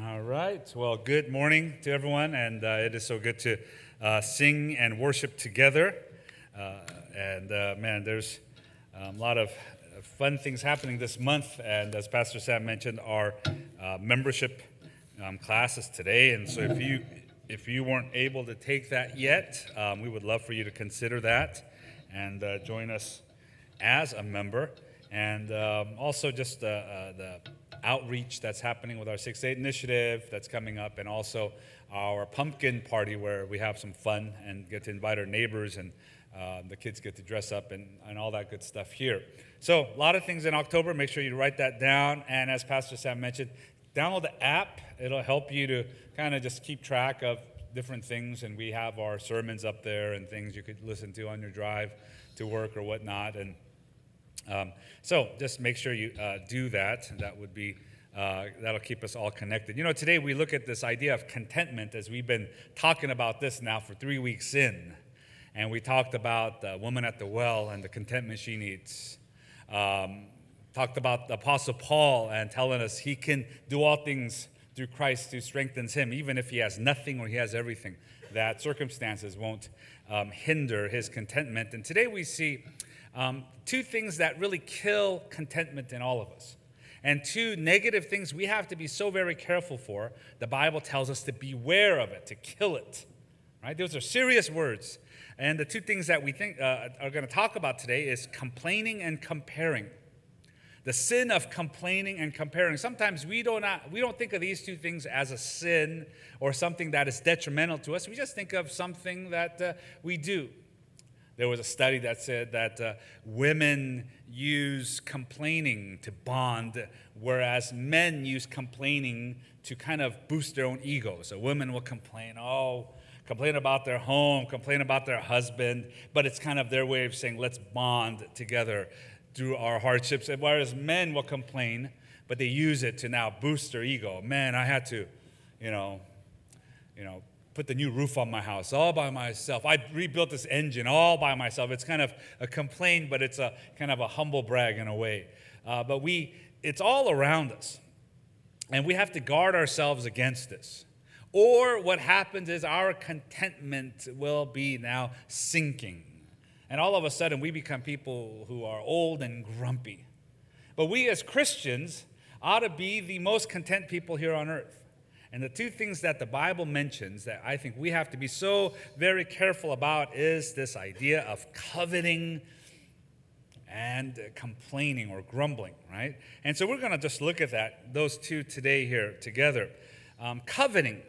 All right. Well, good morning to everyone, and uh, it is so good to uh, sing and worship together. Uh, and uh, man, there's um, a lot of fun things happening this month. And as Pastor Sam mentioned, our uh, membership um, classes today. And so if you if you weren't able to take that yet, um, we would love for you to consider that and uh, join us as a member. And um, also just uh, the outreach that's happening with our 6 8 initiative that's coming up, and also our pumpkin party where we have some fun and get to invite our neighbors and uh, the kids get to dress up and, and all that good stuff here. So, a lot of things in October. Make sure you write that down. And as Pastor Sam mentioned, download the app. It'll help you to kind of just keep track of different things. And we have our sermons up there and things you could listen to on your drive to work or whatnot. And um, so just make sure you uh, do that. That would be uh, that'll keep us all connected. You know, today we look at this idea of contentment as we've been talking about this now for three weeks in, and we talked about the woman at the well and the contentment she needs. Um, talked about the Apostle Paul and telling us he can do all things through Christ who strengthens him, even if he has nothing or he has everything. That circumstances won't um, hinder his contentment. And today we see um, two things that really kill contentment in all of us. And two negative things we have to be so very careful for. The Bible tells us to beware of it, to kill it. Right? Those are serious words. And the two things that we think uh, are going to talk about today is complaining and comparing. The sin of complaining and comparing. Sometimes we don't, we don't think of these two things as a sin or something that is detrimental to us. We just think of something that uh, we do. There was a study that said that uh, women use complaining to bond, whereas men use complaining to kind of boost their own ego. So women will complain, oh, complain about their home, complain about their husband, but it's kind of their way of saying, let's bond together through our hardships. Whereas men will complain, but they use it to now boost their ego. Man, I had to, you know, you know, put the new roof on my house all by myself. I rebuilt this engine all by myself. It's kind of a complaint, but it's a kind of a humble brag in a way. Uh, but we, it's all around us. And we have to guard ourselves against this. Or what happens is our contentment will be now sinking. And all of a sudden, we become people who are old and grumpy. But we as Christians ought to be the most content people here on earth. And the two things that the Bible mentions that I think we have to be so very careful about is this idea of coveting and complaining or grumbling, right? And so we're going to just look at that, those two today here together. Um, coveting.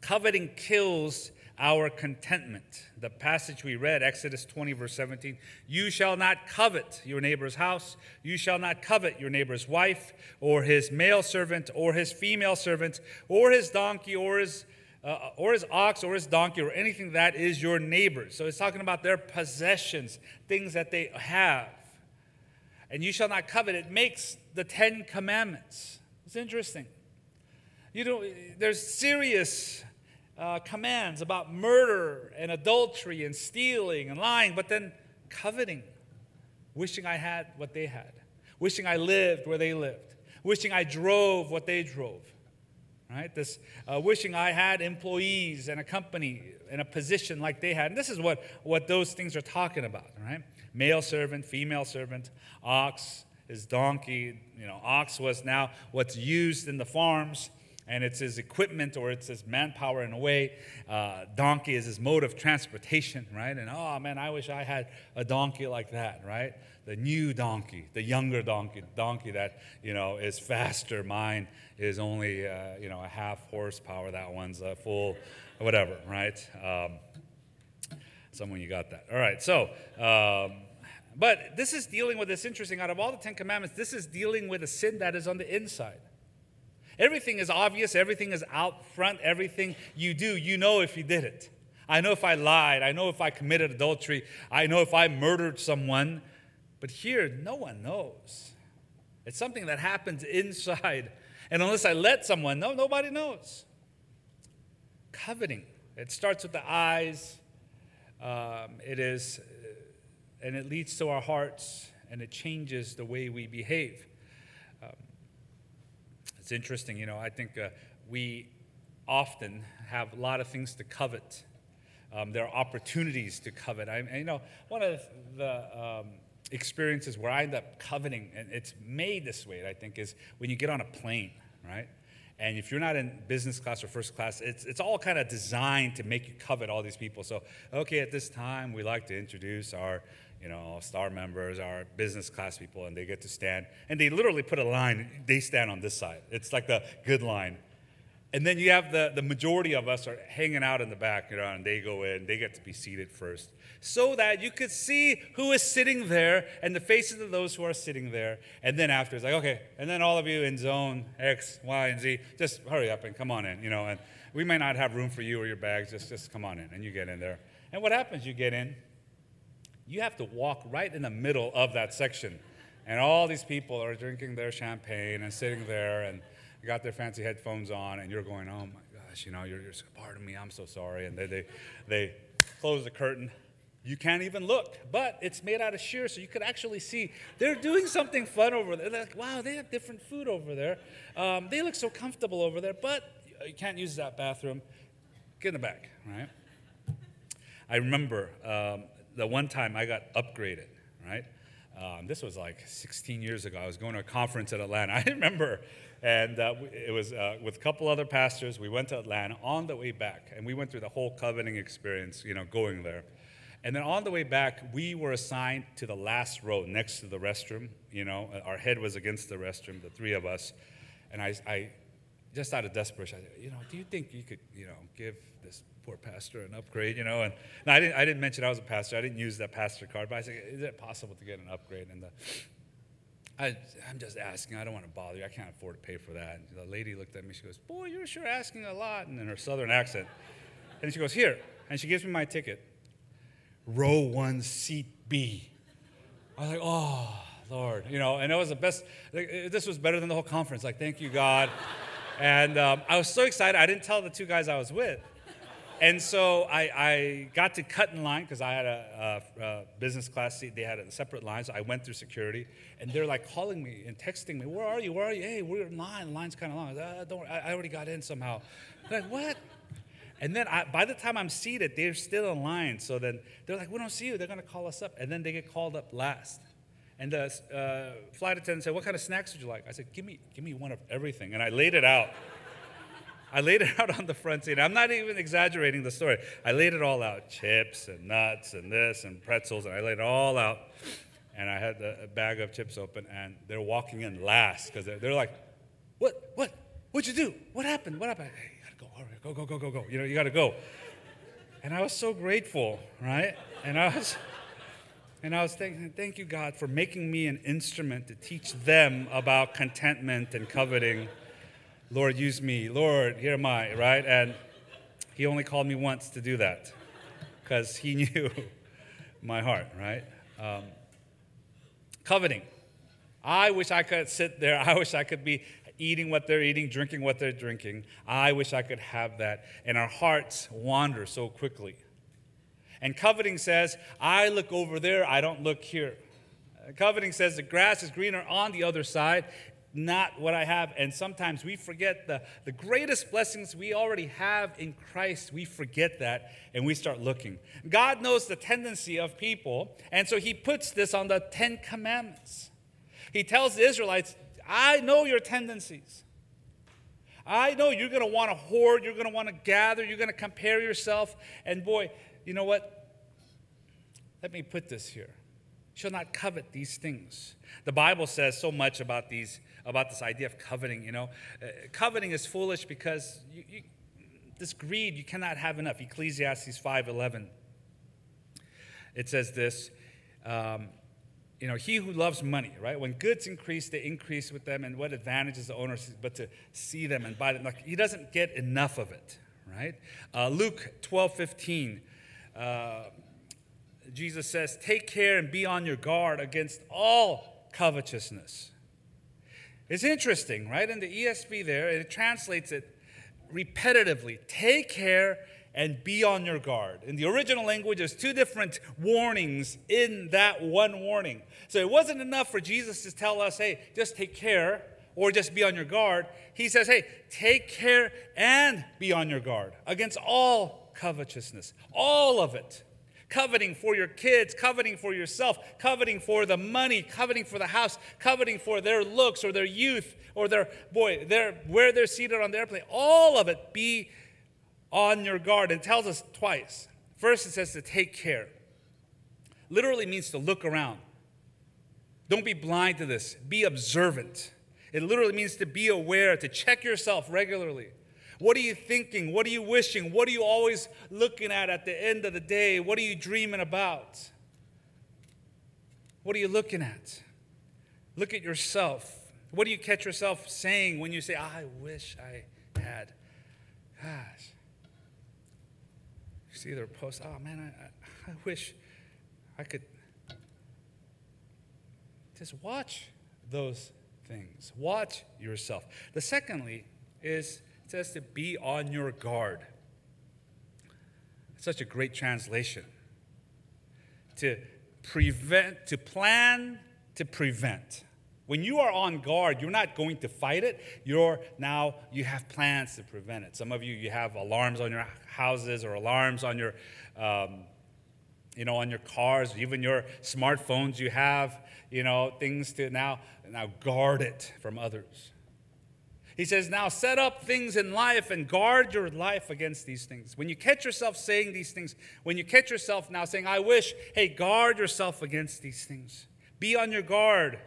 Coveting kills our contentment. The passage we read, Exodus 20, verse 17 You shall not covet your neighbor's house, you shall not covet your neighbor's wife, or his male servant, or his female servant, or his donkey, or his uh, or his ox or his donkey or anything that is your neighbor's. So it's talking about their possessions, things that they have. And you shall not covet. It makes the Ten Commandments. It's interesting. You know, there's serious uh, commands about murder and adultery and stealing and lying, but then coveting, wishing I had what they had, wishing I lived where they lived, wishing I drove what they drove. Right? This uh, wishing I had employees and a company and a position like they had. And this is what, what those things are talking about, right? Male servant, female servant, ox, is donkey. You know, ox was now what's used in the farms and it's his equipment or it's his manpower in a way. Uh, donkey is his mode of transportation, right? And oh man, I wish I had a donkey like that, right? The new donkey, the younger donkey, donkey that you know is faster. Mine is only uh, you know a half horsepower. That one's a full, whatever, right? Um, someone you got that. All right, so. Um, but this is dealing with this interesting. Out of all the Ten Commandments, this is dealing with a sin that is on the inside. Everything is obvious, everything is out front, everything you do, you know if you did it. I know if I lied, I know if I committed adultery, I know if I murdered someone. But here, no one knows. It's something that happens inside. And unless I let someone know, nobody knows. Coveting. It starts with the eyes. Um, it is, and it leads to our hearts, and it changes the way we behave. It's interesting, you know, I think uh, we often have a lot of things to covet. Um, there are opportunities to covet. I, you know, one of the um, experiences where I end up coveting, and it's made this way, I think, is when you get on a plane, right? And if you're not in business class or first class, it's, it's all kind of designed to make you covet all these people. So, okay, at this time, we like to introduce our, you know, all star members, our business class people, and they get to stand. And they literally put a line, they stand on this side. It's like the good line. And then you have the, the majority of us are hanging out in the back, you know, and they go in, they get to be seated first. So that you could see who is sitting there and the faces of those who are sitting there. And then after, it's like, okay, and then all of you in zone X, Y, and Z, just hurry up and come on in, you know, and we may not have room for you or your bags, just, just come on in, and you get in there. And what happens? You get in, you have to walk right in the middle of that section. And all these people are drinking their champagne and sitting there and got their fancy headphones on, and you're going, oh my gosh, you know, you're, you're pardon me, I'm so sorry. And they, they, they close the curtain. You can't even look, but it's made out of sheer, so you could actually see they're doing something fun over there. They're like, wow, they have different food over there. Um, they look so comfortable over there, but you can't use that bathroom. Get in the back, right? I remember um, the one time I got upgraded, right? Um, this was like 16 years ago. I was going to a conference in Atlanta. I remember and uh, it was uh, with a couple other pastors. We went to Atlanta on the way back, and we went through the whole coveting experience, you know, going there. And then on the way back, we were assigned to the last row next to the restroom. You know, our head was against the restroom, the three of us. And I, I just out of desperation, I said, you know, do you think you could, you know, give this poor pastor an upgrade, you know? And, and I, didn't, I didn't mention I was a pastor. I didn't use that pastor card, but I said, is it possible to get an upgrade? And the I, am just asking. I don't want to bother you. I can't afford to pay for that. And the lady looked at me. She goes, Boy, you're sure asking a lot. And in her southern accent. And she goes, Here. And she gives me my ticket. Row one, seat B. I was like, Oh, Lord. You know, and it was the best. Like, this was better than the whole conference. Like, thank you, God. And um, I was so excited. I didn't tell the two guys I was with. And so I, I, got to cut in line because I had a, a, a, business class seat. They had a separate line, so I went through security. And they're like calling me and texting me, "Where are you? Where are you? Hey, we're in line. The line's kind of long." Ah, don't, I, already got in somehow. I'm like what? And then I, by the time I'm seated, they're still in line. So then they're like, "We don't see you." They're gonna call us up, and then they get called up last. And the uh, flight attendant said, "What kind of snacks would you like?" I said, "Give me, give me one of everything." And I laid it out. I laid it out on the front seat. I'm not even exaggerating the story. I laid it all out chips and nuts and this and pretzels, and I laid it all out. And I had the bag of chips open, and they're walking in last because they're, they're like, What? What? What'd you do? What happened? What happened? Hey, you gotta go. Hurry. Go, go, go, go, go. You know, you gotta go. And I was so grateful, right? And I was. And I was thinking, thank you, God, for making me an instrument to teach them about contentment and coveting. Lord, use me. Lord, here am I, right? And he only called me once to do that because he knew my heart, right? Um, coveting. I wish I could sit there. I wish I could be eating what they're eating, drinking what they're drinking. I wish I could have that. And our hearts wander so quickly. And coveting says, I look over there, I don't look here. Uh, coveting says the grass is greener on the other side not what I have. And sometimes we forget the, the greatest blessings we already have in Christ. We forget that and we start looking. God knows the tendency of people, and so He puts this on the Ten Commandments. He tells the Israelites, I know your tendencies. I know you're going to want to hoard, you're going to want to gather, you're going to compare yourself. And boy, you know what? Let me put this here. Shall not covet these things. The Bible says so much about these about this idea of coveting. You know, uh, coveting is foolish because you, you, this greed you cannot have enough. Ecclesiastes five eleven. It says this. Um, you know, he who loves money, right? When goods increase, they increase with them, and what advantage is the owner but to see them and buy them? Like he doesn't get enough of it, right? Uh, Luke twelve fifteen. Uh, Jesus says, Take care and be on your guard against all covetousness. It's interesting, right? In the ESV there, it translates it repetitively. Take care and be on your guard. In the original language, there's two different warnings in that one warning. So it wasn't enough for Jesus to tell us, hey, just take care or just be on your guard. He says, hey, take care and be on your guard against all covetousness, all of it. Coveting for your kids, coveting for yourself, coveting for the money, coveting for the house, coveting for their looks or their youth or their, boy, their, where they're seated on the airplane. All of it, be on your guard. It tells us twice. First, it says to take care. Literally means to look around. Don't be blind to this, be observant. It literally means to be aware, to check yourself regularly. What are you thinking? What are you wishing? What are you always looking at at the end of the day? What are you dreaming about? What are you looking at? Look at yourself. What do you catch yourself saying when you say, ah, I wish I had? Gosh. You see their post, oh man, I, I wish I could. Just watch those things. Watch yourself. The secondly is it says to be on your guard. It's such a great translation. To prevent, to plan, to prevent. When you are on guard, you're not going to fight it. You're now, you have plans to prevent it. Some of you, you have alarms on your houses or alarms on your, um, you know, on your cars, even your smartphones. You have, you know, things to now, now guard it from others. He says, Now set up things in life and guard your life against these things. When you catch yourself saying these things, when you catch yourself now saying, I wish, hey, guard yourself against these things. Be on your guard.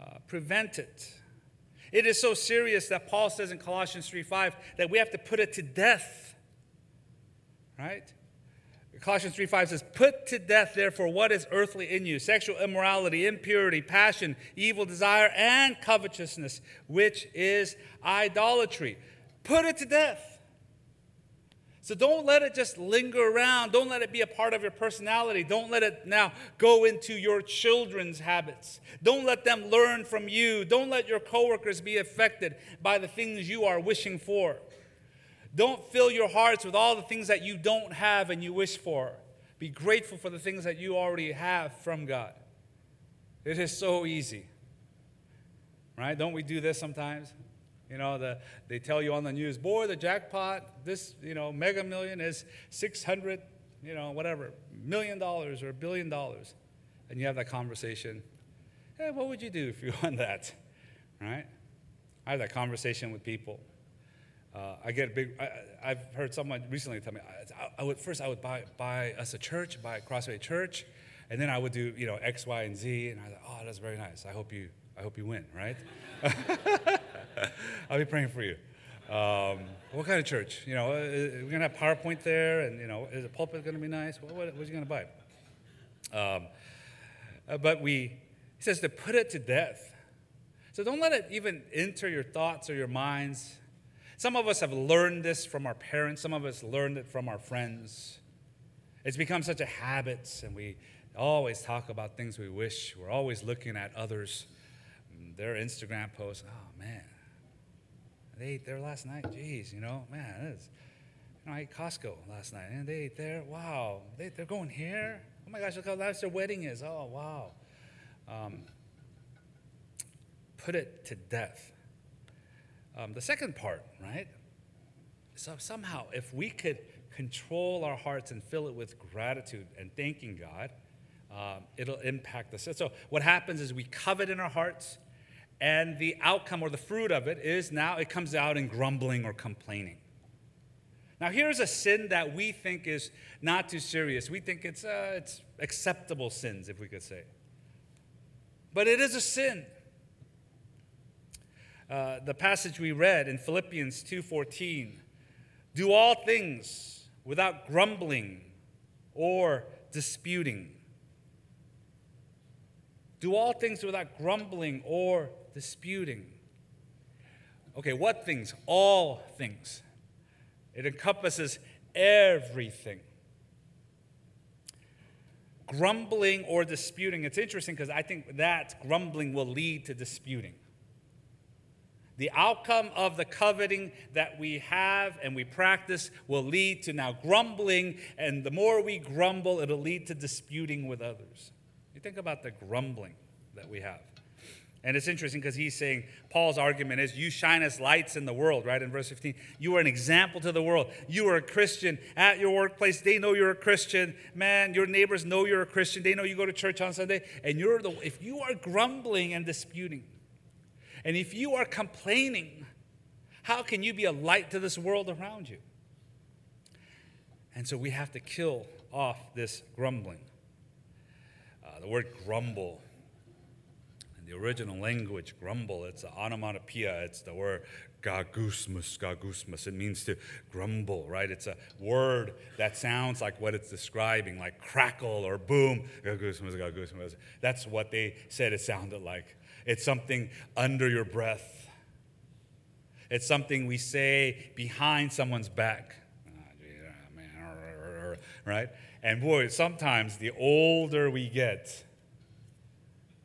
Uh, prevent it. It is so serious that Paul says in Colossians 3 5 that we have to put it to death. Right? Colossians 3 5 says, Put to death, therefore, what is earthly in you sexual immorality, impurity, passion, evil desire, and covetousness, which is idolatry. Put it to death. So don't let it just linger around. Don't let it be a part of your personality. Don't let it now go into your children's habits. Don't let them learn from you. Don't let your coworkers be affected by the things you are wishing for. Don't fill your hearts with all the things that you don't have and you wish for. Be grateful for the things that you already have from God. It is so easy. Right? Don't we do this sometimes? You know, the, they tell you on the news, boy, the jackpot, this, you know, mega million is 600, you know, whatever, million dollars or a billion dollars. And you have that conversation. Hey, what would you do if you won that? Right? I have that conversation with people. Uh, I get a big. I, have heard someone recently tell me, I, I, would first I would buy buy us a church, buy a Crossway Church, and then I would do you know X, Y, and Z, and I thought, oh, that's very nice. I hope you I hope you win, right? I'll be praying for you. Um, what kind of church? You know, uh, we're gonna have PowerPoint there, and you know, is the pulpit gonna be nice? What, what, what are you gonna buy? Um, uh, but we, he says to put it to death. So don't let it even enter your thoughts or your minds. Some of us have learned this from our parents, some of us learned it from our friends. It's become such a habit, and we always talk about things we wish. We're always looking at others, their Instagram posts. Oh, man, they ate there last night. Jeez, you know, man, is. You know, I ate Costco last night, and they ate there. Wow, they, they're going here. Oh my gosh, look how nice their wedding is. Oh, wow. Um, put it to death. Um, the second part, right? So somehow, if we could control our hearts and fill it with gratitude and thanking God, um, it'll impact us. So what happens is we covet in our hearts, and the outcome or the fruit of it is now it comes out in grumbling or complaining. Now, here's a sin that we think is not too serious. We think it's, uh, it's acceptable sins, if we could say. But it is a sin. Uh, the passage we read in Philippians 2:14, do all things without grumbling or disputing. Do all things without grumbling or disputing. Okay, what things? All things. It encompasses everything. Grumbling or disputing. It's interesting because I think that grumbling will lead to disputing. The outcome of the coveting that we have and we practice will lead to now grumbling, and the more we grumble, it'll lead to disputing with others. You think about the grumbling that we have. And it's interesting because he's saying, Paul's argument is, you shine as lights in the world, right? In verse 15, you are an example to the world. You are a Christian at your workplace. They know you're a Christian. Man, your neighbors know you're a Christian. They know you go to church on Sunday. And you're the, if you are grumbling and disputing, and if you are complaining, how can you be a light to this world around you? And so we have to kill off this grumbling. Uh, the word grumble in the original language, grumble, it's an onomatopoeia. It's the word gagusmus, gagusmus. It means to grumble, right? It's a word that sounds like what it's describing, like crackle or boom. Gagusmus, gagusmus. That's what they said it sounded like. It's something under your breath. It's something we say behind someone's back. Right? And boy, sometimes the older we get,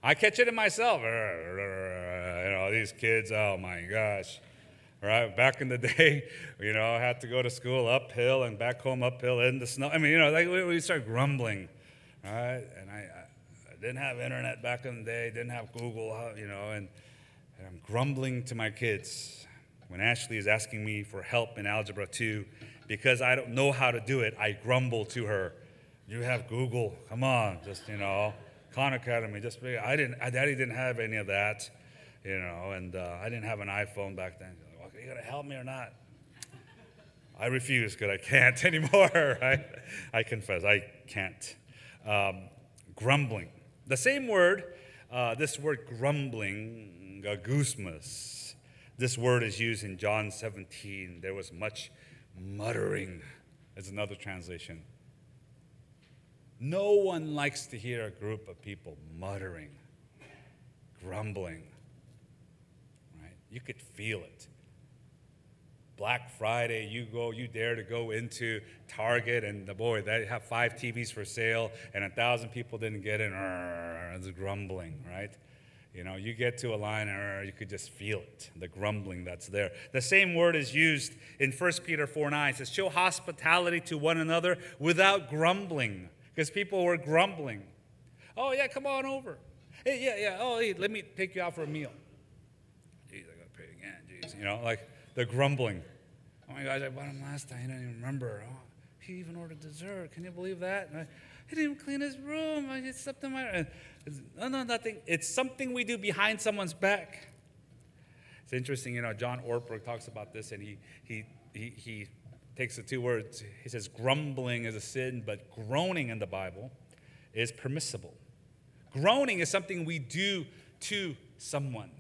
I catch it in myself. You know, these kids, oh my gosh. Right? Back in the day, you know, I had to go to school uphill and back home uphill in the snow. I mean, you know, like we start grumbling, right? And I, Didn't have internet back in the day, didn't have Google, you know, and, and I'm grumbling to my kids. When Ashley is asking me for help in Algebra 2, because I don't know how to do it, I grumble to her. You have Google. Come on, just, you know. Khan Academy. Just I didn't. Daddy didn't have any of that, you know, and uh, I didn't have an iPhone back then. Well, you gonna help me or not? I refuse because I can't anymore. Right? I confess I can't. Um, grumbling. The same word. Uh, this word grumbling, gagusmus. This word is used in John 17. There was much muttering. Is another translation. No one likes to hear a group of people muttering, grumbling. Right? You could feel it. Black Friday, you go, you dare to go into Target, and the boy, they have five TVs for sale, and a thousand people didn't get in. It's grumbling, right? You know, you get to a line, you could just feel it, the grumbling that's there. The same word is used in 1 Peter 4 9. It says, Show hospitality to one another without grumbling because people were grumbling. Oh, yeah, come on over. Hey, yeah, yeah. Oh, hey, let me take you out for a meal. Jeez, I got to pay again. Jeez. You know, like the grumbling. Oh my gosh, I bought him last time. I don't even remember. Oh, he even ordered dessert. Can you believe that? I, he didn't even clean his room. I just slept in my. No, no, nothing. It's something we do behind someone's back. It's interesting, you know. John Ortberg talks about this, and he he he he takes the two words. He says, grumbling is a sin, but groaning in the Bible is permissible. Groaning is something we do to someone,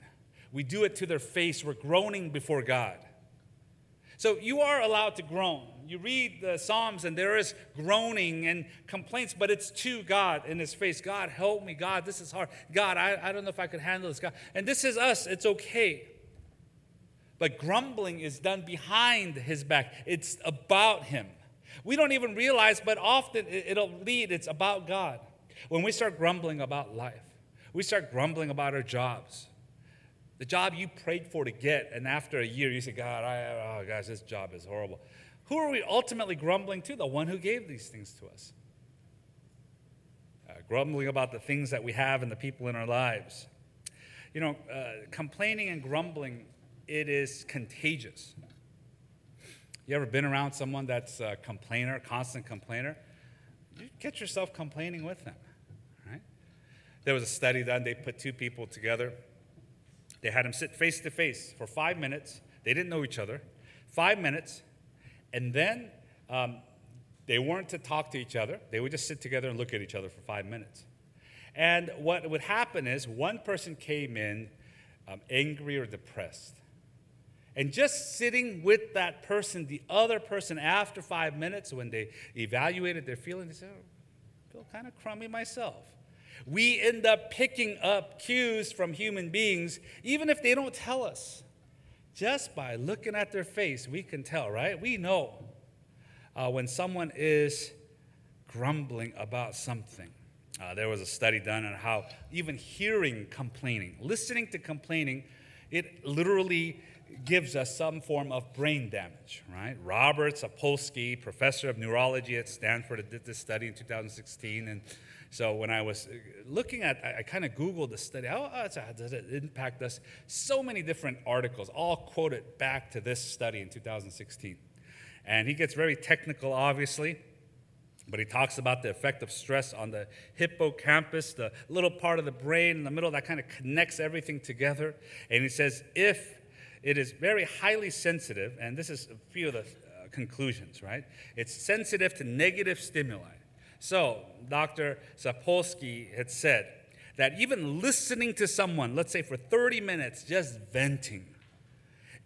we do it to their face. We're groaning before God. So you are allowed to groan. You read the Psalms and there is groaning and complaints, but it's to God in His face. God, help me. God, this is hard. God, I, I don't know if I could handle this. God. And this is us. It's okay. But grumbling is done behind his back, it's about him. We don't even realize, but often it'll lead, it's about God. When we start grumbling about life, we start grumbling about our jobs. The job you prayed for to get, and after a year you say, God, I, oh gosh, this job is horrible. Who are we ultimately grumbling to? The one who gave these things to us. Uh, grumbling about the things that we have and the people in our lives. You know, uh, complaining and grumbling it is contagious. You ever been around someone that's a complainer, constant complainer? You get yourself complaining with them, right? There was a study done, they put two people together. They had them sit face to face for five minutes. They didn't know each other. Five minutes. And then um, they weren't to talk to each other. They would just sit together and look at each other for five minutes. And what would happen is one person came in um, angry or depressed. And just sitting with that person, the other person, after five minutes, when they evaluated their feelings, they said, oh, I feel kind of crummy myself. We end up picking up cues from human beings, even if they don't tell us. Just by looking at their face, we can tell, right? We know uh, when someone is grumbling about something. Uh, there was a study done on how even hearing complaining, listening to complaining, it literally gives us some form of brain damage, right? Robert Sapolsky, professor of neurology at Stanford, did this study in 2016, and So when I was uh, looking at, I, I kind of Googled the study. How uh, does it impact us? So many different articles, all quoted back to this study in 2016. And he gets very technical, obviously, but he talks about the effect of stress on the hippocampus, the little part of the brain in the middle that kind of connects everything together. And he says, if it is very highly sensitive, and this is a few of the uh, conclusions, right? It's sensitive to negative stimuli. So, Dr. Sapolsky had said that even listening to someone, let's say for 30 minutes, just venting,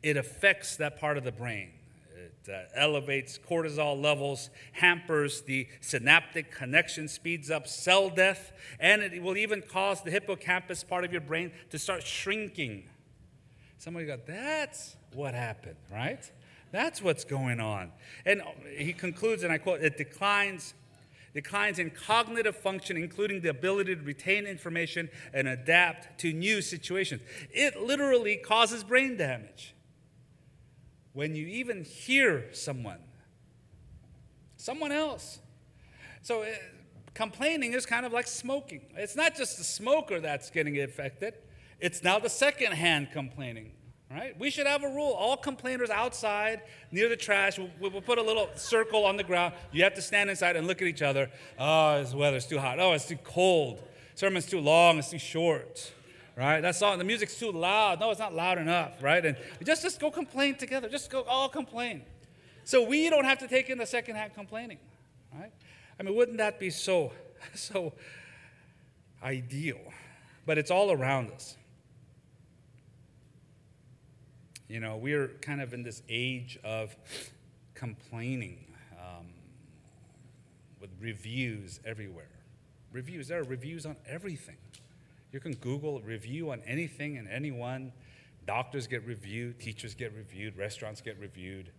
it affects that part of the brain. It uh, elevates cortisol levels, hampers the synaptic connection, speeds up cell death, and it will even cause the hippocampus part of your brain to start shrinking. Somebody got, that's what happened, right? That's what's going on. And he concludes, and I quote, it declines declines in cognitive function, including the ability to retain information and adapt to new situations. It literally causes brain damage. When you even hear someone, someone else. So, uh, complaining is kind of like smoking. It's not just the smoker that's getting affected, it's now the second hand complaining. Right? We should have a rule. All complainers outside near the trash, we'll, we'll, put a little circle on the ground. You have to stand inside and look at each other. Oh, this weather's too hot. Oh, it's too cold. Sermon's too long. It's too short. Right? That's all. The music's too loud. No, it's not loud enough. Right? And just, just go complain together. Just go all complain. So we don't have to take in the second hand complaining. Right? I mean, wouldn't that be so, so ideal? But it's all around us. You know, we're kind of in this age of complaining um, with reviews everywhere. Reviews, there are reviews on everything. You can Google review on anything and anyone. Doctors get reviewed, teachers get reviewed, restaurants get reviewed,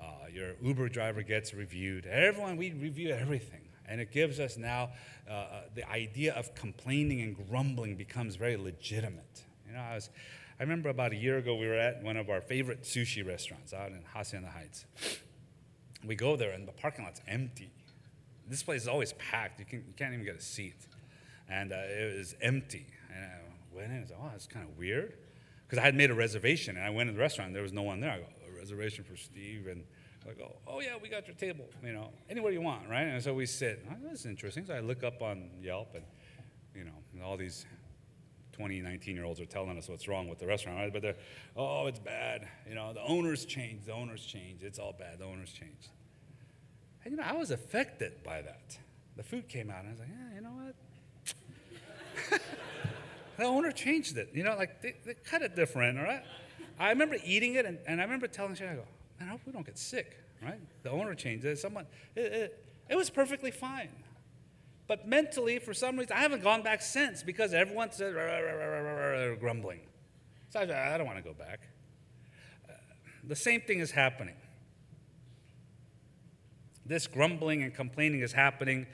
uh, your Uber driver gets reviewed. Everyone, we review everything. And it gives us now uh, uh the idea of complaining and grumbling becomes very legitimate. You know, I was I remember about a year ago, we were at one of our favorite sushi restaurants out in Hacienda Heights. We go there, and the parking lot's empty. This place is always packed. You, can, you can't even get a seat. And uh, it was empty. And I went in and said, oh, that's kind of weird. Because I had made a reservation, and I went to the restaurant, and there was no one there. I go, a reservation for Steve. And I go, oh, yeah, we got your table, you know, anywhere you want, right? And so we sit. Oh, that's interesting. So I look up on Yelp, and, you know, all these 20, 19 year olds are telling us what's wrong with the restaurant, right? But they're, oh, it's bad. You know, the owners changed, the owners changed. It's all bad, the owners changed. And, you know, I was affected by that. The food came out, and I was like, yeah, you know what? the owner changed it. You know, like they, they cut it different, all right? I remember eating it, and, and I remember telling Shay, I go, man, I hope we don't get sick, right? The owner changed it. Someone, it, it, it was perfectly fine. But mentally, for some reason, I haven't gone back since because everyone says grumbling. So I, I don't want to go back. The same thing is happening. This grumbling and complaining is happening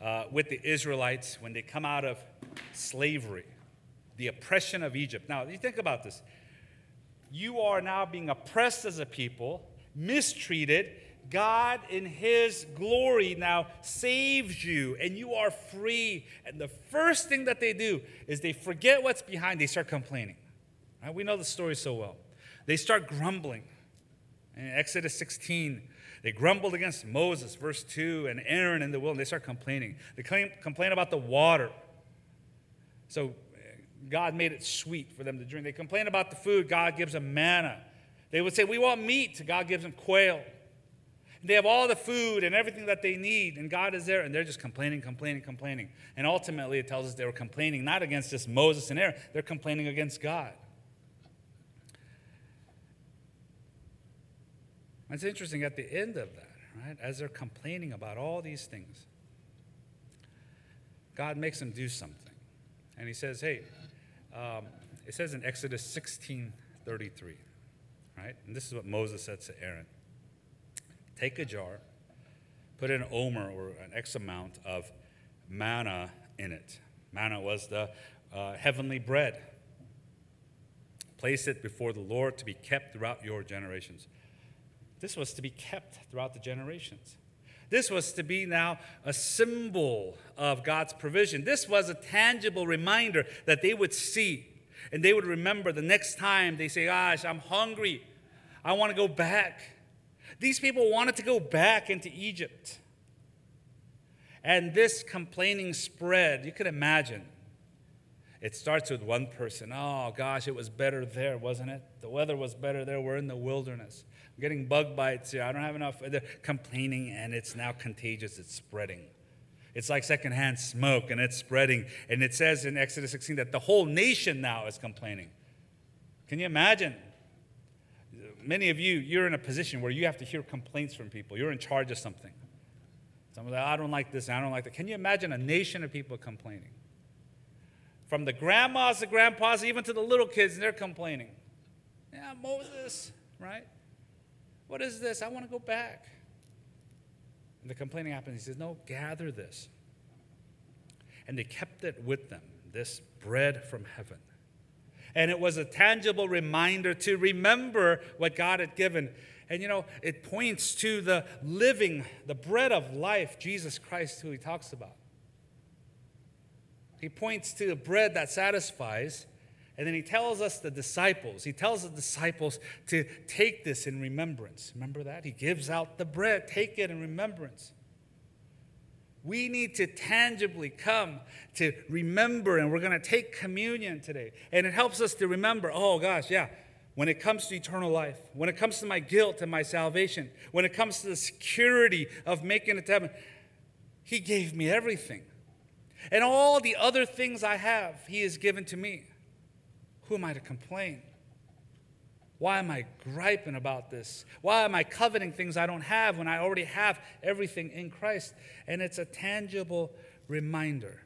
uh, with the Israelites when they come out of slavery, the oppression of Egypt. Now, you think about this. You are now being oppressed as a people, mistreated, God, in His glory, now saves you and you are free. And the first thing that they do is they forget what's behind, they start complaining. Right? We know the story so well. They start grumbling. In Exodus 16, they grumbled against Moses, verse 2, and Aaron in the wilderness. They start complaining. They claim, complain about the water. So eh, God made it sweet for them to drink. They complain about the food. God gives them manna. They would say, We want meat. God gives them quail. They have all the food and everything that they need, and God is there, and they're just complaining, complaining, complaining. And ultimately, it tells us they were complaining not against just Moses and Aaron, they're complaining against God. It's interesting at the end of that, right? As they're complaining about all these things, God makes them do something. And He says, hey, um, it says in Exodus 16 33, right? And this is what Moses said to Aaron. Take a jar, put an omer or an X amount of manna in it. Manna was the uh, heavenly bread. Place it before the Lord to be kept throughout your generations. This was to be kept throughout the generations. This was to be now a symbol of God's provision. This was a tangible reminder that they would see and they would remember the next time they say, Gosh, I'm hungry. I want to go back. These people wanted to go back into Egypt. And this complaining spread, you could imagine. It starts with one person. Oh, gosh, it was better there, wasn't it? The weather was better there. We're in the wilderness. I'm getting bug bites here. I don't have enough. They're complaining, and it's now contagious. It's spreading. It's like secondhand smoke, and it's spreading. And it says in Exodus 16 that the whole nation now is complaining. Can you imagine? Many of you, you're in a position where you have to hear complaints from people. You're in charge of something. Someone's like, I don't like this, I don't like that. Can you imagine a nation of people complaining? From the grandmas, the grandpas, even to the little kids, they're complaining. Yeah, Moses, right? What is this? I want to go back. And the complaining happens. He says, No, gather this. And they kept it with them, this bread from heaven. And it was a tangible reminder to remember what God had given. And you know, it points to the living, the bread of life, Jesus Christ, who he talks about. He points to the bread that satisfies. And then he tells us, the disciples, he tells the disciples to take this in remembrance. Remember that? He gives out the bread, take it in remembrance. We need to tangibly come to remember, and we're going to take communion today. And it helps us to remember oh, gosh, yeah, when it comes to eternal life, when it comes to my guilt and my salvation, when it comes to the security of making it to heaven, He gave me everything. And all the other things I have, He has given to me. Who am I to complain? Why am I griping about this? Why am I coveting things I don't have when I already have everything in Christ? And it's a tangible reminder.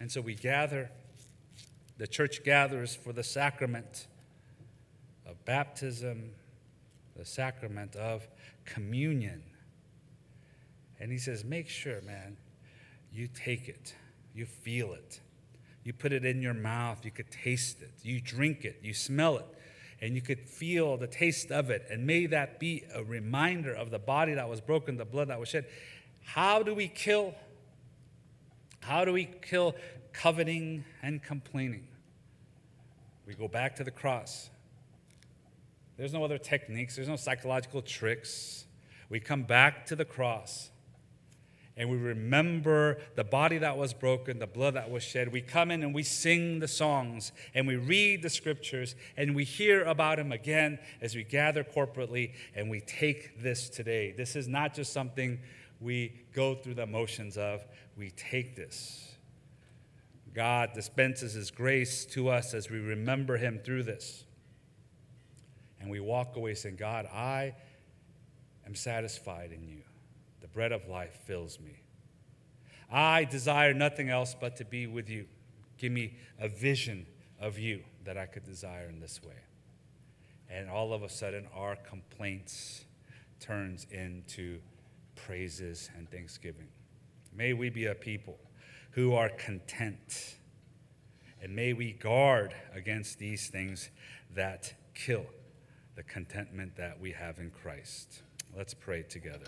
And so we gather, the church gathers for the sacrament of baptism, the sacrament of communion. And he says, make sure, man, you take it, you feel it. You put it in your mouth, you could taste it, you drink it, you smell it and you could feel the taste of it. And may that be a reminder of the body that was broken, the blood that was shed. How do we kill? How do we kill coveting and complaining? We go back to the cross. There's no other techniques, there's no psychological tricks. We come back to the cross and we remember the body that was broken, the blood that was shed. We come in and we sing the songs and we read the scriptures and we hear about him again as we gather corporately and we take this today. This is not just something we go through the motions of, we take this. God dispenses his grace to us as we remember him through this. And we walk away saying, God, I am satisfied in you bread of life fills me. I desire nothing else but to be with you. Give me a vision of you that I could desire in this way. And all of a sudden, our complaints turns into praises and thanksgiving. May we be a people who are content. And may we guard against these things that kill the contentment that we have in Christ. Let's pray together.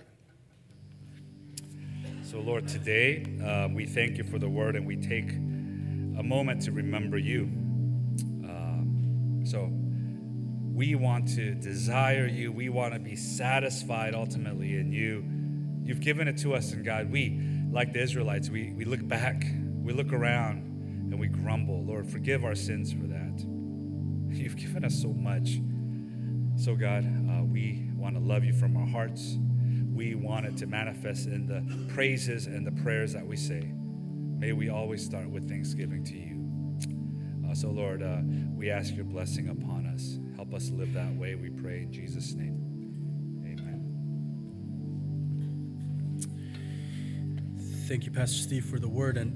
So, Lord, today uh, we thank you for the word and we take a moment to remember you. Uh, so, we want to desire you. We want to be satisfied ultimately in you. You've given it to us, and God, we, like the Israelites, we, we look back, we look around, and we grumble. Lord, forgive our sins for that. You've given us so much. So, God, uh, we want to love you from our hearts we want it to manifest in the praises and the prayers that we say. May we always start with thanksgiving to you. Uh, so, Lord, uh, we ask your blessing upon us. Help us live that way, we pray in Jesus' name. Amen. Thank you, Pastor Steve, for the word. And